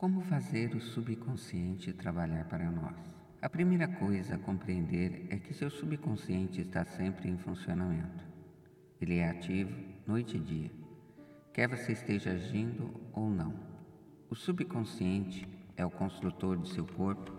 Como fazer o subconsciente trabalhar para nós? A primeira coisa a compreender é que seu subconsciente está sempre em funcionamento. Ele é ativo noite e dia, quer você esteja agindo ou não. O subconsciente é o construtor de seu corpo,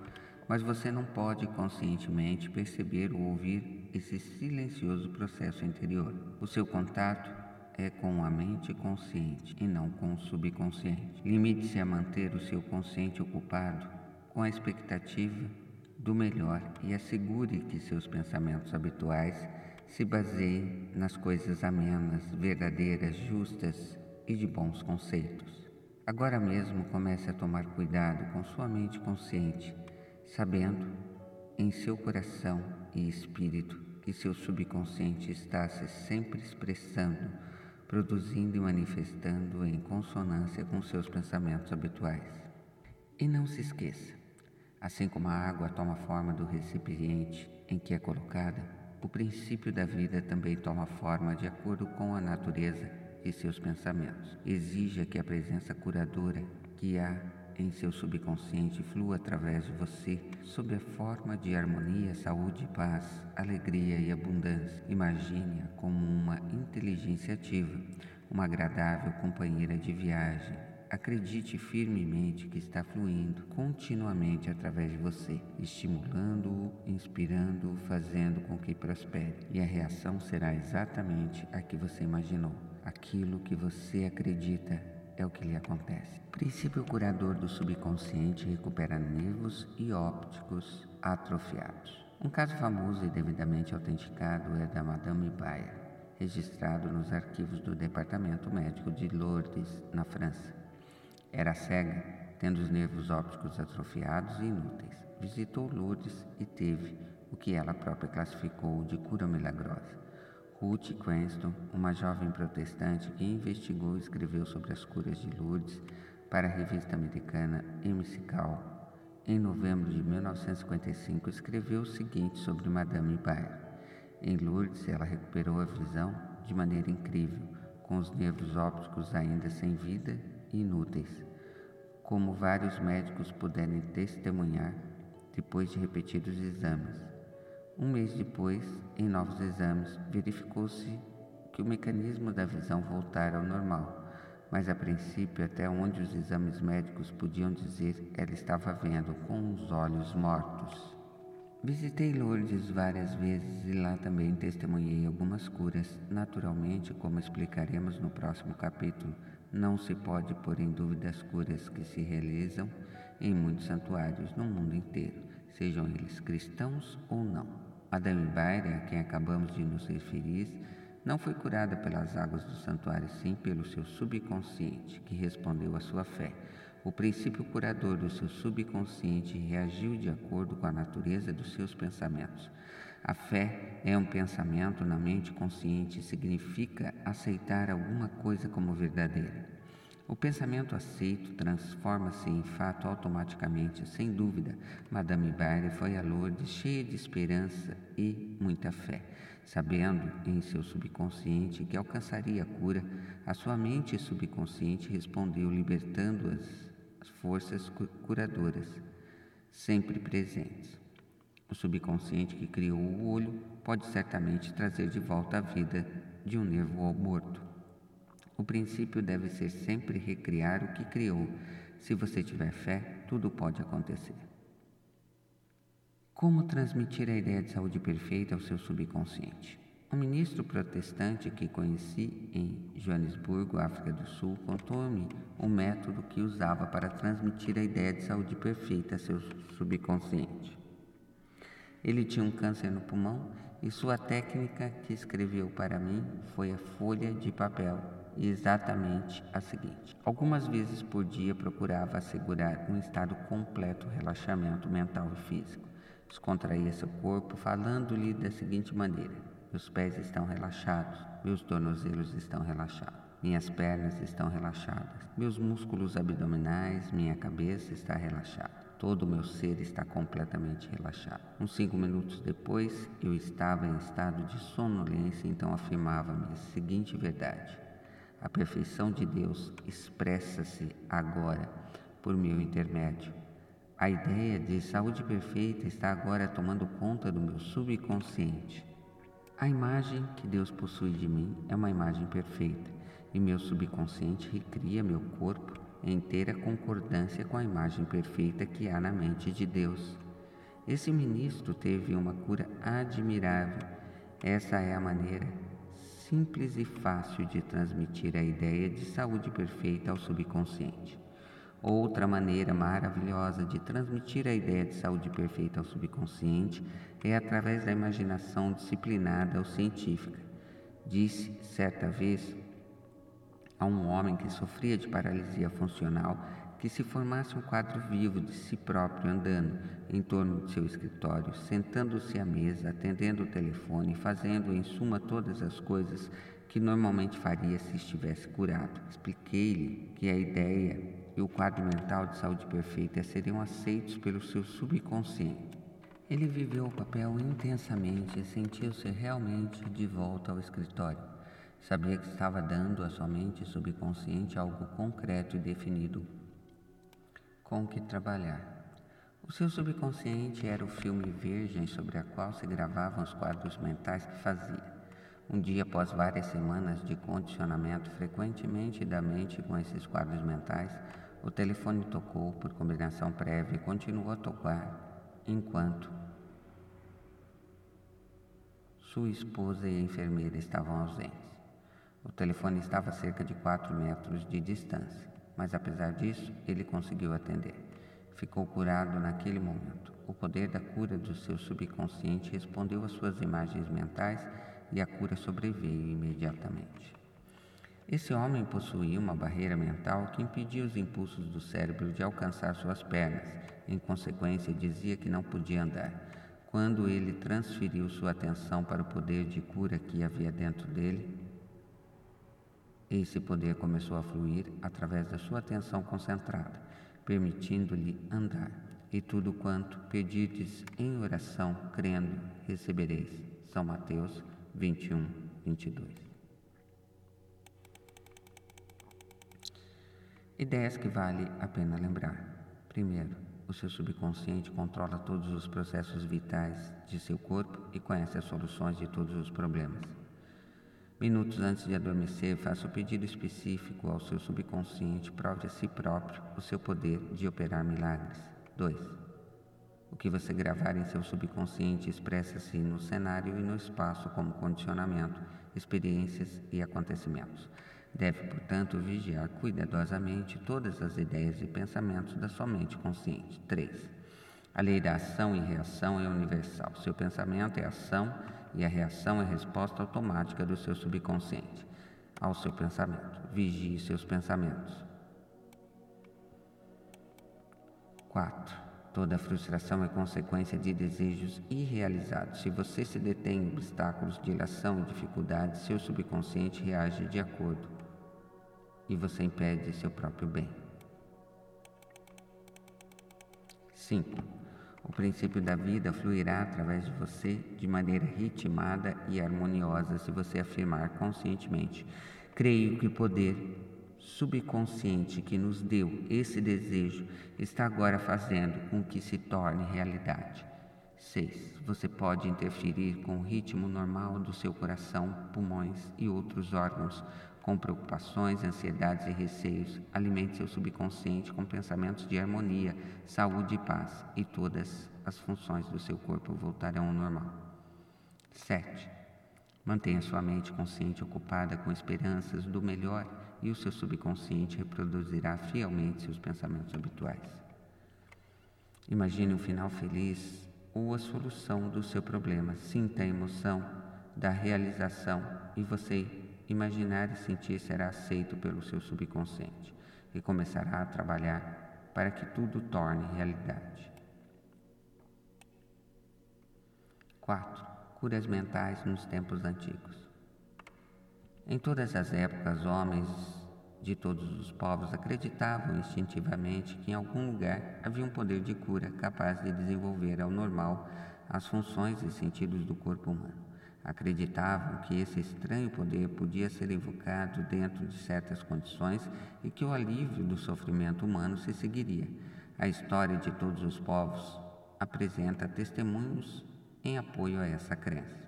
mas você não pode conscientemente perceber ou ouvir esse silencioso processo interior. O seu contato é com a mente consciente e não com o subconsciente. Limite-se a manter o seu consciente ocupado com a expectativa do melhor e assegure que seus pensamentos habituais se baseiem nas coisas amenas, verdadeiras, justas e de bons conceitos. Agora mesmo comece a tomar cuidado com sua mente consciente, sabendo em seu coração e espírito que seu subconsciente está se sempre expressando produzindo e manifestando em consonância com seus pensamentos habituais. E não se esqueça, assim como a água toma forma do recipiente em que é colocada, o princípio da vida também toma forma de acordo com a natureza e seus pensamentos. Exija que a presença curadora que há em seu subconsciente flua através de você sob a forma de harmonia, saúde, paz, alegria e abundância. Imagine-a como uma inteligência ativa, uma agradável companheira de viagem. Acredite firmemente que está fluindo continuamente através de você, estimulando-o, inspirando-o, fazendo com que prospere. E a reação será exatamente a que você imaginou, aquilo que você acredita é o que lhe acontece. Princípio curador do subconsciente recupera nervos e ópticos atrofiados. Um caso famoso e devidamente autenticado é da Madame Bayer, registrado nos arquivos do Departamento Médico de Lourdes, na França. Era cega, tendo os nervos ópticos atrofiados e inúteis. Visitou Lourdes e teve o que ela própria classificou de cura milagrosa. Ruth Cranston, uma jovem protestante que investigou e escreveu sobre as curas de Lourdes para a revista americana MCCAL, em novembro de 1955 escreveu o seguinte sobre Madame Baer. Em Lourdes, ela recuperou a visão de maneira incrível, com os nervos ópticos ainda sem vida e inúteis, como vários médicos puderem testemunhar depois de repetidos exames. Um mês depois, em novos exames, verificou-se que o mecanismo da visão voltara ao normal, mas a princípio, até onde os exames médicos podiam dizer, ela estava vendo com os olhos mortos. Visitei Lourdes várias vezes e lá também testemunhei algumas curas. Naturalmente, como explicaremos no próximo capítulo, não se pode pôr em dúvida as curas que se realizam em muitos santuários no mundo inteiro sejam eles cristãos ou não. Madame Baira, a quem acabamos de nos referir, não foi curada pelas águas do santuário, sim pelo seu subconsciente, que respondeu à sua fé. O princípio curador do seu subconsciente reagiu de acordo com a natureza dos seus pensamentos. A fé é um pensamento na mente consciente, significa aceitar alguma coisa como verdadeira. O pensamento aceito transforma-se em fato automaticamente, sem dúvida. Madame Bari foi a Lourdes cheia de esperança e muita fé. Sabendo em seu subconsciente que alcançaria a cura, a sua mente subconsciente respondeu, libertando as, as forças curadoras, sempre presentes. O subconsciente que criou o olho pode certamente trazer de volta a vida de um nervo morto. O princípio deve ser sempre recriar o que criou. Se você tiver fé, tudo pode acontecer. Como transmitir a ideia de saúde perfeita ao seu subconsciente? Um ministro protestante que conheci em Joanesburgo, África do Sul, contou-me o método que usava para transmitir a ideia de saúde perfeita a seu subconsciente. Ele tinha um câncer no pulmão e sua técnica que escreveu para mim foi a folha de papel exatamente a seguinte: algumas vezes por dia procurava assegurar um estado completo relaxamento mental e físico. Descontraía seu corpo, falando-lhe da seguinte maneira: meus pés estão relaxados, meus tornozelos estão relaxados, minhas pernas estão relaxadas, meus músculos abdominais, minha cabeça está relaxada. Todo o meu ser está completamente relaxado. Uns cinco minutos depois, eu estava em estado de sonolência, então afirmava-me a seguinte verdade: a perfeição de Deus expressa-se agora por meu intermédio. A ideia de saúde perfeita está agora tomando conta do meu subconsciente. A imagem que Deus possui de mim é uma imagem perfeita e meu subconsciente recria meu corpo em inteira concordância com a imagem perfeita que há na mente de Deus. Esse ministro teve uma cura admirável. Essa é a maneira simples e fácil de transmitir a ideia de saúde perfeita ao subconsciente. Outra maneira maravilhosa de transmitir a ideia de saúde perfeita ao subconsciente é através da imaginação disciplinada ou científica. Disse certa vez a um homem que sofria de paralisia funcional que se formasse um quadro vivo de si próprio andando em torno de seu escritório, sentando-se à mesa, atendendo o telefone, fazendo em suma todas as coisas que normalmente faria se estivesse curado. Expliquei-lhe que a ideia e o quadro mental de saúde perfeita seriam aceitos pelo seu subconsciente. Ele viveu o papel intensamente e sentiu-se realmente de volta ao escritório. Sabia que estava dando à sua mente subconsciente algo concreto e definido com o que trabalhar. O seu subconsciente era o filme virgem sobre a qual se gravavam os quadros mentais que fazia. Um dia, após várias semanas de condicionamento frequentemente da mente com esses quadros mentais, o telefone tocou por combinação prévia e continuou a tocar enquanto sua esposa e a enfermeira estavam ausentes. O telefone estava a cerca de quatro metros de distância, mas apesar disso, ele conseguiu atender. Ficou curado naquele momento. O poder da cura do seu subconsciente respondeu às suas imagens mentais e a cura sobreveio imediatamente. Esse homem possuía uma barreira mental que impedia os impulsos do cérebro de alcançar suas pernas. Em consequência, dizia que não podia andar. Quando ele transferiu sua atenção para o poder de cura que havia dentro dele, esse poder começou a fluir através da sua atenção concentrada, permitindo-lhe andar. E tudo quanto pedirdes em oração, crendo, recebereis. São Mateus 21, 22. Ideias que vale a pena lembrar. Primeiro, o seu subconsciente controla todos os processos vitais de seu corpo e conhece as soluções de todos os problemas. Minutos antes de adormecer, faça o pedido específico ao seu subconsciente, prove a si próprio o seu poder de operar milagres. 2. O que você gravar em seu subconsciente expressa-se no cenário e no espaço como condicionamento, experiências e acontecimentos. Deve, portanto, vigiar cuidadosamente todas as ideias e pensamentos da sua mente consciente. 3. A lei da ação e reação é universal. Seu pensamento é ação e a reação é resposta automática do seu subconsciente ao seu pensamento. Vigie seus pensamentos. 4. Toda frustração é consequência de desejos irrealizados. Se você se detém em obstáculos, dilação e dificuldades, seu subconsciente reage de acordo e você impede seu próprio bem. 5. O princípio da vida fluirá através de você de maneira ritmada e harmoniosa se você afirmar conscientemente: Creio que o poder subconsciente que nos deu esse desejo está agora fazendo com que se torne realidade. 6. Você pode interferir com o ritmo normal do seu coração, pulmões e outros órgãos com preocupações, ansiedades e receios. Alimente seu subconsciente com pensamentos de harmonia, saúde e paz, e todas as funções do seu corpo voltarão ao normal. 7. Mantenha sua mente consciente ocupada com esperanças do melhor e o seu subconsciente reproduzirá fielmente seus pensamentos habituais. Imagine um final feliz ou a solução do seu problema. Sinta a emoção da realização e você Imaginar e sentir será aceito pelo seu subconsciente e começará a trabalhar para que tudo torne realidade. 4. Curas mentais nos tempos antigos. Em todas as épocas, homens de todos os povos acreditavam instintivamente que em algum lugar havia um poder de cura capaz de desenvolver ao normal as funções e sentidos do corpo humano. Acreditavam que esse estranho poder podia ser evocado dentro de certas condições e que o alívio do sofrimento humano se seguiria. A história de todos os povos apresenta testemunhos em apoio a essa crença.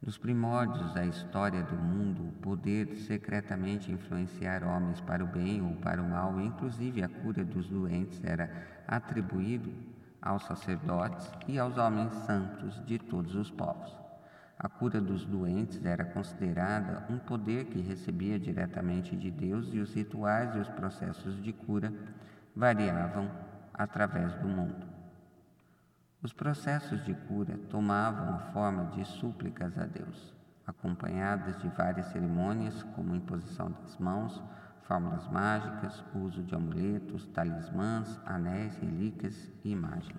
Nos primórdios da história do mundo, o poder de secretamente influenciar homens para o bem ou para o mal, inclusive a cura dos doentes, era atribuído aos sacerdotes e aos homens santos de todos os povos. A cura dos doentes era considerada um poder que recebia diretamente de Deus e os rituais e os processos de cura variavam através do mundo. Os processos de cura tomavam a forma de súplicas a Deus, acompanhadas de várias cerimônias, como imposição das mãos, fórmulas mágicas, uso de amuletos, talismãs, anéis, relíquias e imagens.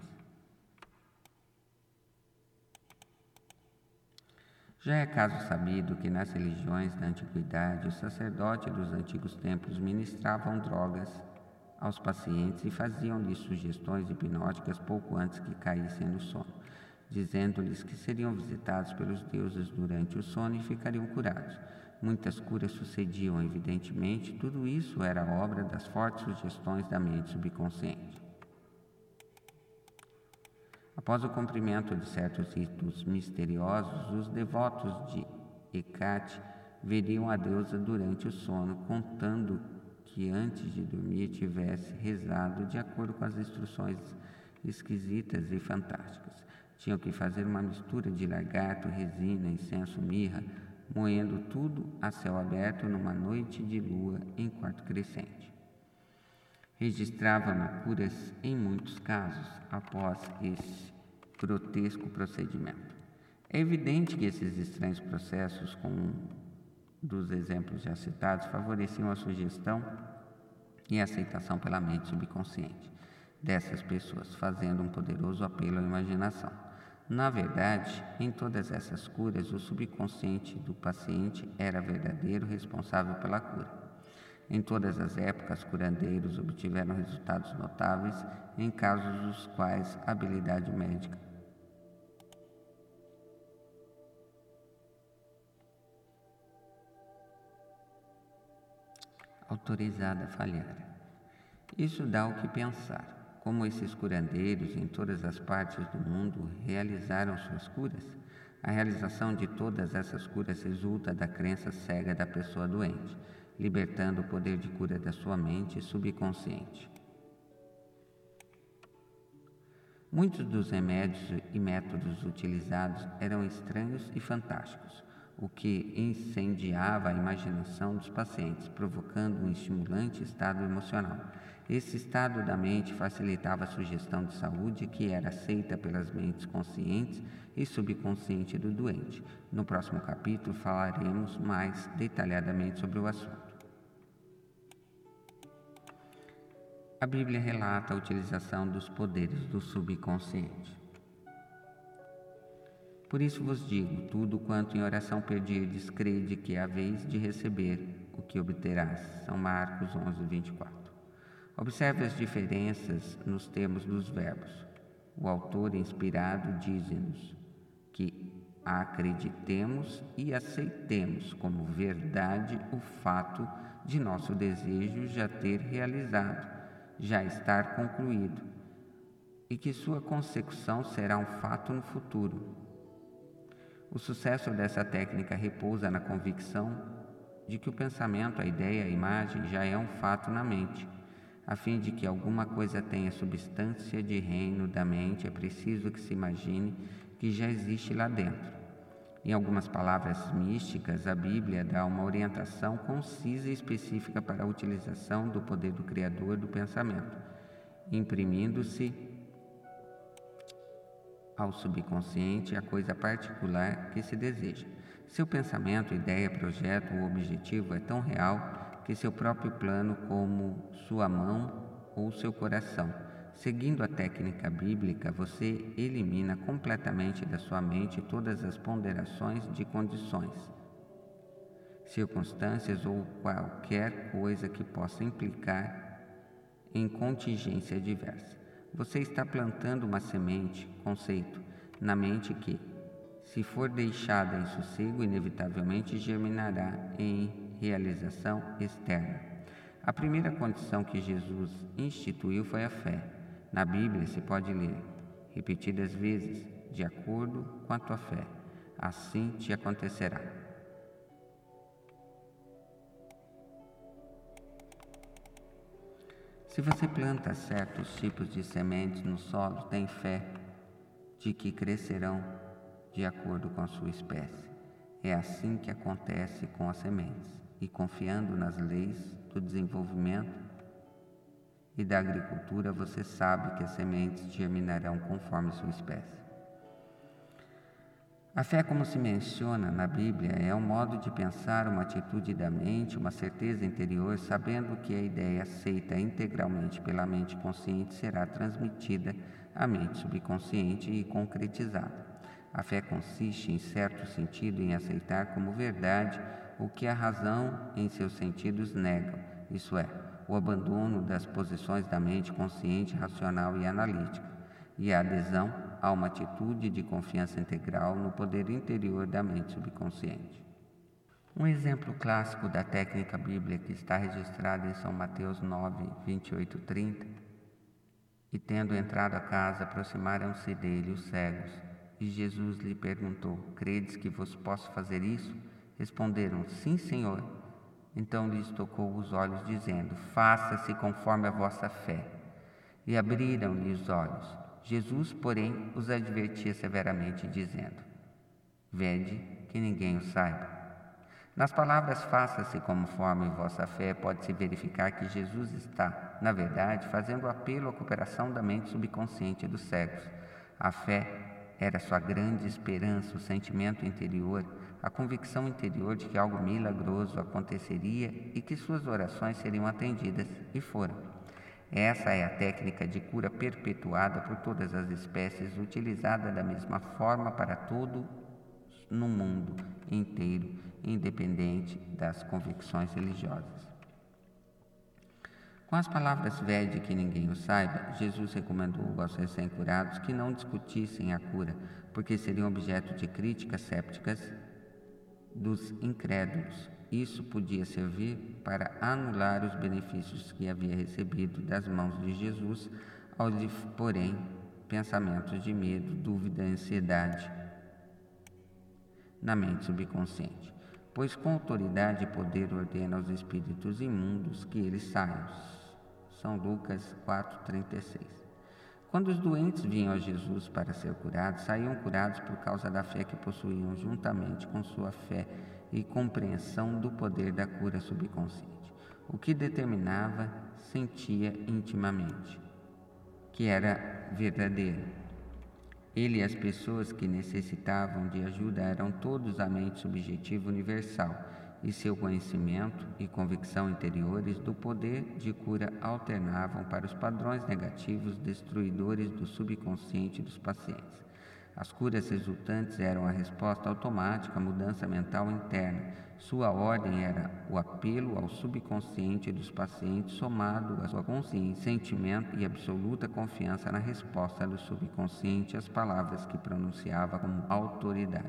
Já é caso sabido que nas religiões da antiguidade os sacerdotes dos antigos templos ministravam drogas aos pacientes e faziam-lhes sugestões hipnóticas pouco antes que caíssem no sono, dizendo-lhes que seriam visitados pelos deuses durante o sono e ficariam curados. Muitas curas sucediam, evidentemente, tudo isso era obra das fortes sugestões da mente subconsciente. Após o cumprimento de certos ritos misteriosos, os devotos de Hecate veriam a deusa durante o sono, contando que antes de dormir tivesse rezado de acordo com as instruções esquisitas e fantásticas. Tinham que fazer uma mistura de lagarto, resina, incenso, mirra, moendo tudo a céu aberto numa noite de lua em quarto crescente. Registrava-me curas em muitos casos após esse grotesco procedimento. É evidente que esses estranhos processos, como dos exemplos já citados, favoreciam a sugestão e aceitação pela mente subconsciente dessas pessoas, fazendo um poderoso apelo à imaginação. Na verdade, em todas essas curas, o subconsciente do paciente era verdadeiro responsável pela cura. Em todas as épocas, curandeiros obtiveram resultados notáveis em casos dos quais a habilidade médica autorizada falhara. Isso dá o que pensar como esses curandeiros em todas as partes do mundo realizaram suas curas, a realização de todas essas curas resulta da crença cega da pessoa doente, libertando o poder de cura da sua mente subconsciente. Muitos dos remédios e métodos utilizados eram estranhos e fantásticos, o que incendiava a imaginação dos pacientes, provocando um estimulante estado emocional esse estado da mente facilitava a sugestão de saúde que era aceita pelas mentes conscientes e subconsciente do doente. No próximo capítulo falaremos mais detalhadamente sobre o assunto. A Bíblia relata a utilização dos poderes do subconsciente. Por isso vos digo: tudo quanto em oração pedirdes, crede que é a vez de receber o que obterás. São Marcos 11, 24. Observe as diferenças nos termos dos verbos. O autor inspirado diz-nos que acreditemos e aceitemos como verdade o fato de nosso desejo já ter realizado, já estar concluído, e que sua consecução será um fato no futuro. O sucesso dessa técnica repousa na convicção de que o pensamento, a ideia, a imagem já é um fato na mente a fim de que alguma coisa tenha substância de reino da mente, é preciso que se imagine que já existe lá dentro. Em algumas palavras místicas, a Bíblia dá uma orientação concisa e específica para a utilização do poder do Criador do pensamento, imprimindo-se ao subconsciente a coisa particular que se deseja. Seu pensamento, ideia, projeto ou objetivo é tão real que seu próprio plano como sua mão ou seu coração. Seguindo a técnica bíblica, você elimina completamente da sua mente todas as ponderações de condições, circunstâncias ou qualquer coisa que possa implicar em contingência diversa. Você está plantando uma semente, conceito, na mente que, Se for deixada em sossego, inevitavelmente germinará em realização externa. A primeira condição que Jesus instituiu foi a fé. Na Bíblia se pode ler, repetidas vezes, de acordo com a tua fé. Assim te acontecerá. Se você planta certos tipos de sementes no solo, tem fé de que crescerão de acordo com a sua espécie. É assim que acontece com as sementes. E confiando nas leis do desenvolvimento e da agricultura, você sabe que as sementes germinarão conforme sua espécie. A fé, como se menciona na Bíblia, é um modo de pensar, uma atitude da mente, uma certeza interior, sabendo que a ideia aceita integralmente pela mente consciente será transmitida à mente subconsciente e concretizada. A fé consiste, em certo sentido, em aceitar como verdade o que a razão, em seus sentidos, nega, isso é, o abandono das posições da mente consciente, racional e analítica, e a adesão a uma atitude de confiança integral no poder interior da mente subconsciente. Um exemplo clássico da técnica bíblica está registrado em São Mateus 9, 28, 30. E tendo entrado a casa, aproximaram-se dele os cegos. E Jesus lhe perguntou: Credes que vos posso fazer isso? Responderam: Sim, Senhor. Então lhes tocou os olhos, dizendo: Faça-se conforme a vossa fé. E abriram-lhe os olhos. Jesus, porém, os advertia severamente, dizendo: Vede que ninguém o saiba. Nas palavras faça-se conforme vossa fé, pode-se verificar que Jesus está, na verdade, fazendo apelo à cooperação da mente subconsciente dos cegos. A fé era sua grande esperança, o sentimento interior, a convicção interior de que algo milagroso aconteceria e que suas orações seriam atendidas, e foram. Essa é a técnica de cura perpetuada por todas as espécies, utilizada da mesma forma para todo no mundo inteiro, independente das convicções religiosas. Com as palavras vede que ninguém o saiba, Jesus recomendou aos recém-curados que não discutissem a cura, porque seriam objeto de críticas sépticas dos incrédulos isso podia servir para anular os benefícios que havia recebido das mãos de Jesus, ao lhe, porém, pensamentos de medo, dúvida, ansiedade na mente subconsciente. Pois com autoridade e poder ordena aos espíritos imundos que eles saiam. São Lucas 4,36. Quando os doentes vinham a Jesus para ser curados, saíam curados por causa da fé que possuíam, juntamente com sua fé e compreensão do poder da cura subconsciente, o que determinava sentia intimamente, que era verdadeiro. Ele e as pessoas que necessitavam de ajuda eram todos a mente subjetiva universal e seu conhecimento e convicção interiores do poder de cura alternavam para os padrões negativos destruidores do subconsciente dos pacientes. As curas resultantes eram a resposta automática à mudança mental interna. Sua ordem era o apelo ao subconsciente dos pacientes, somado à sua consciência, sentimento e absoluta confiança na resposta do subconsciente às palavras que pronunciava como autoridade.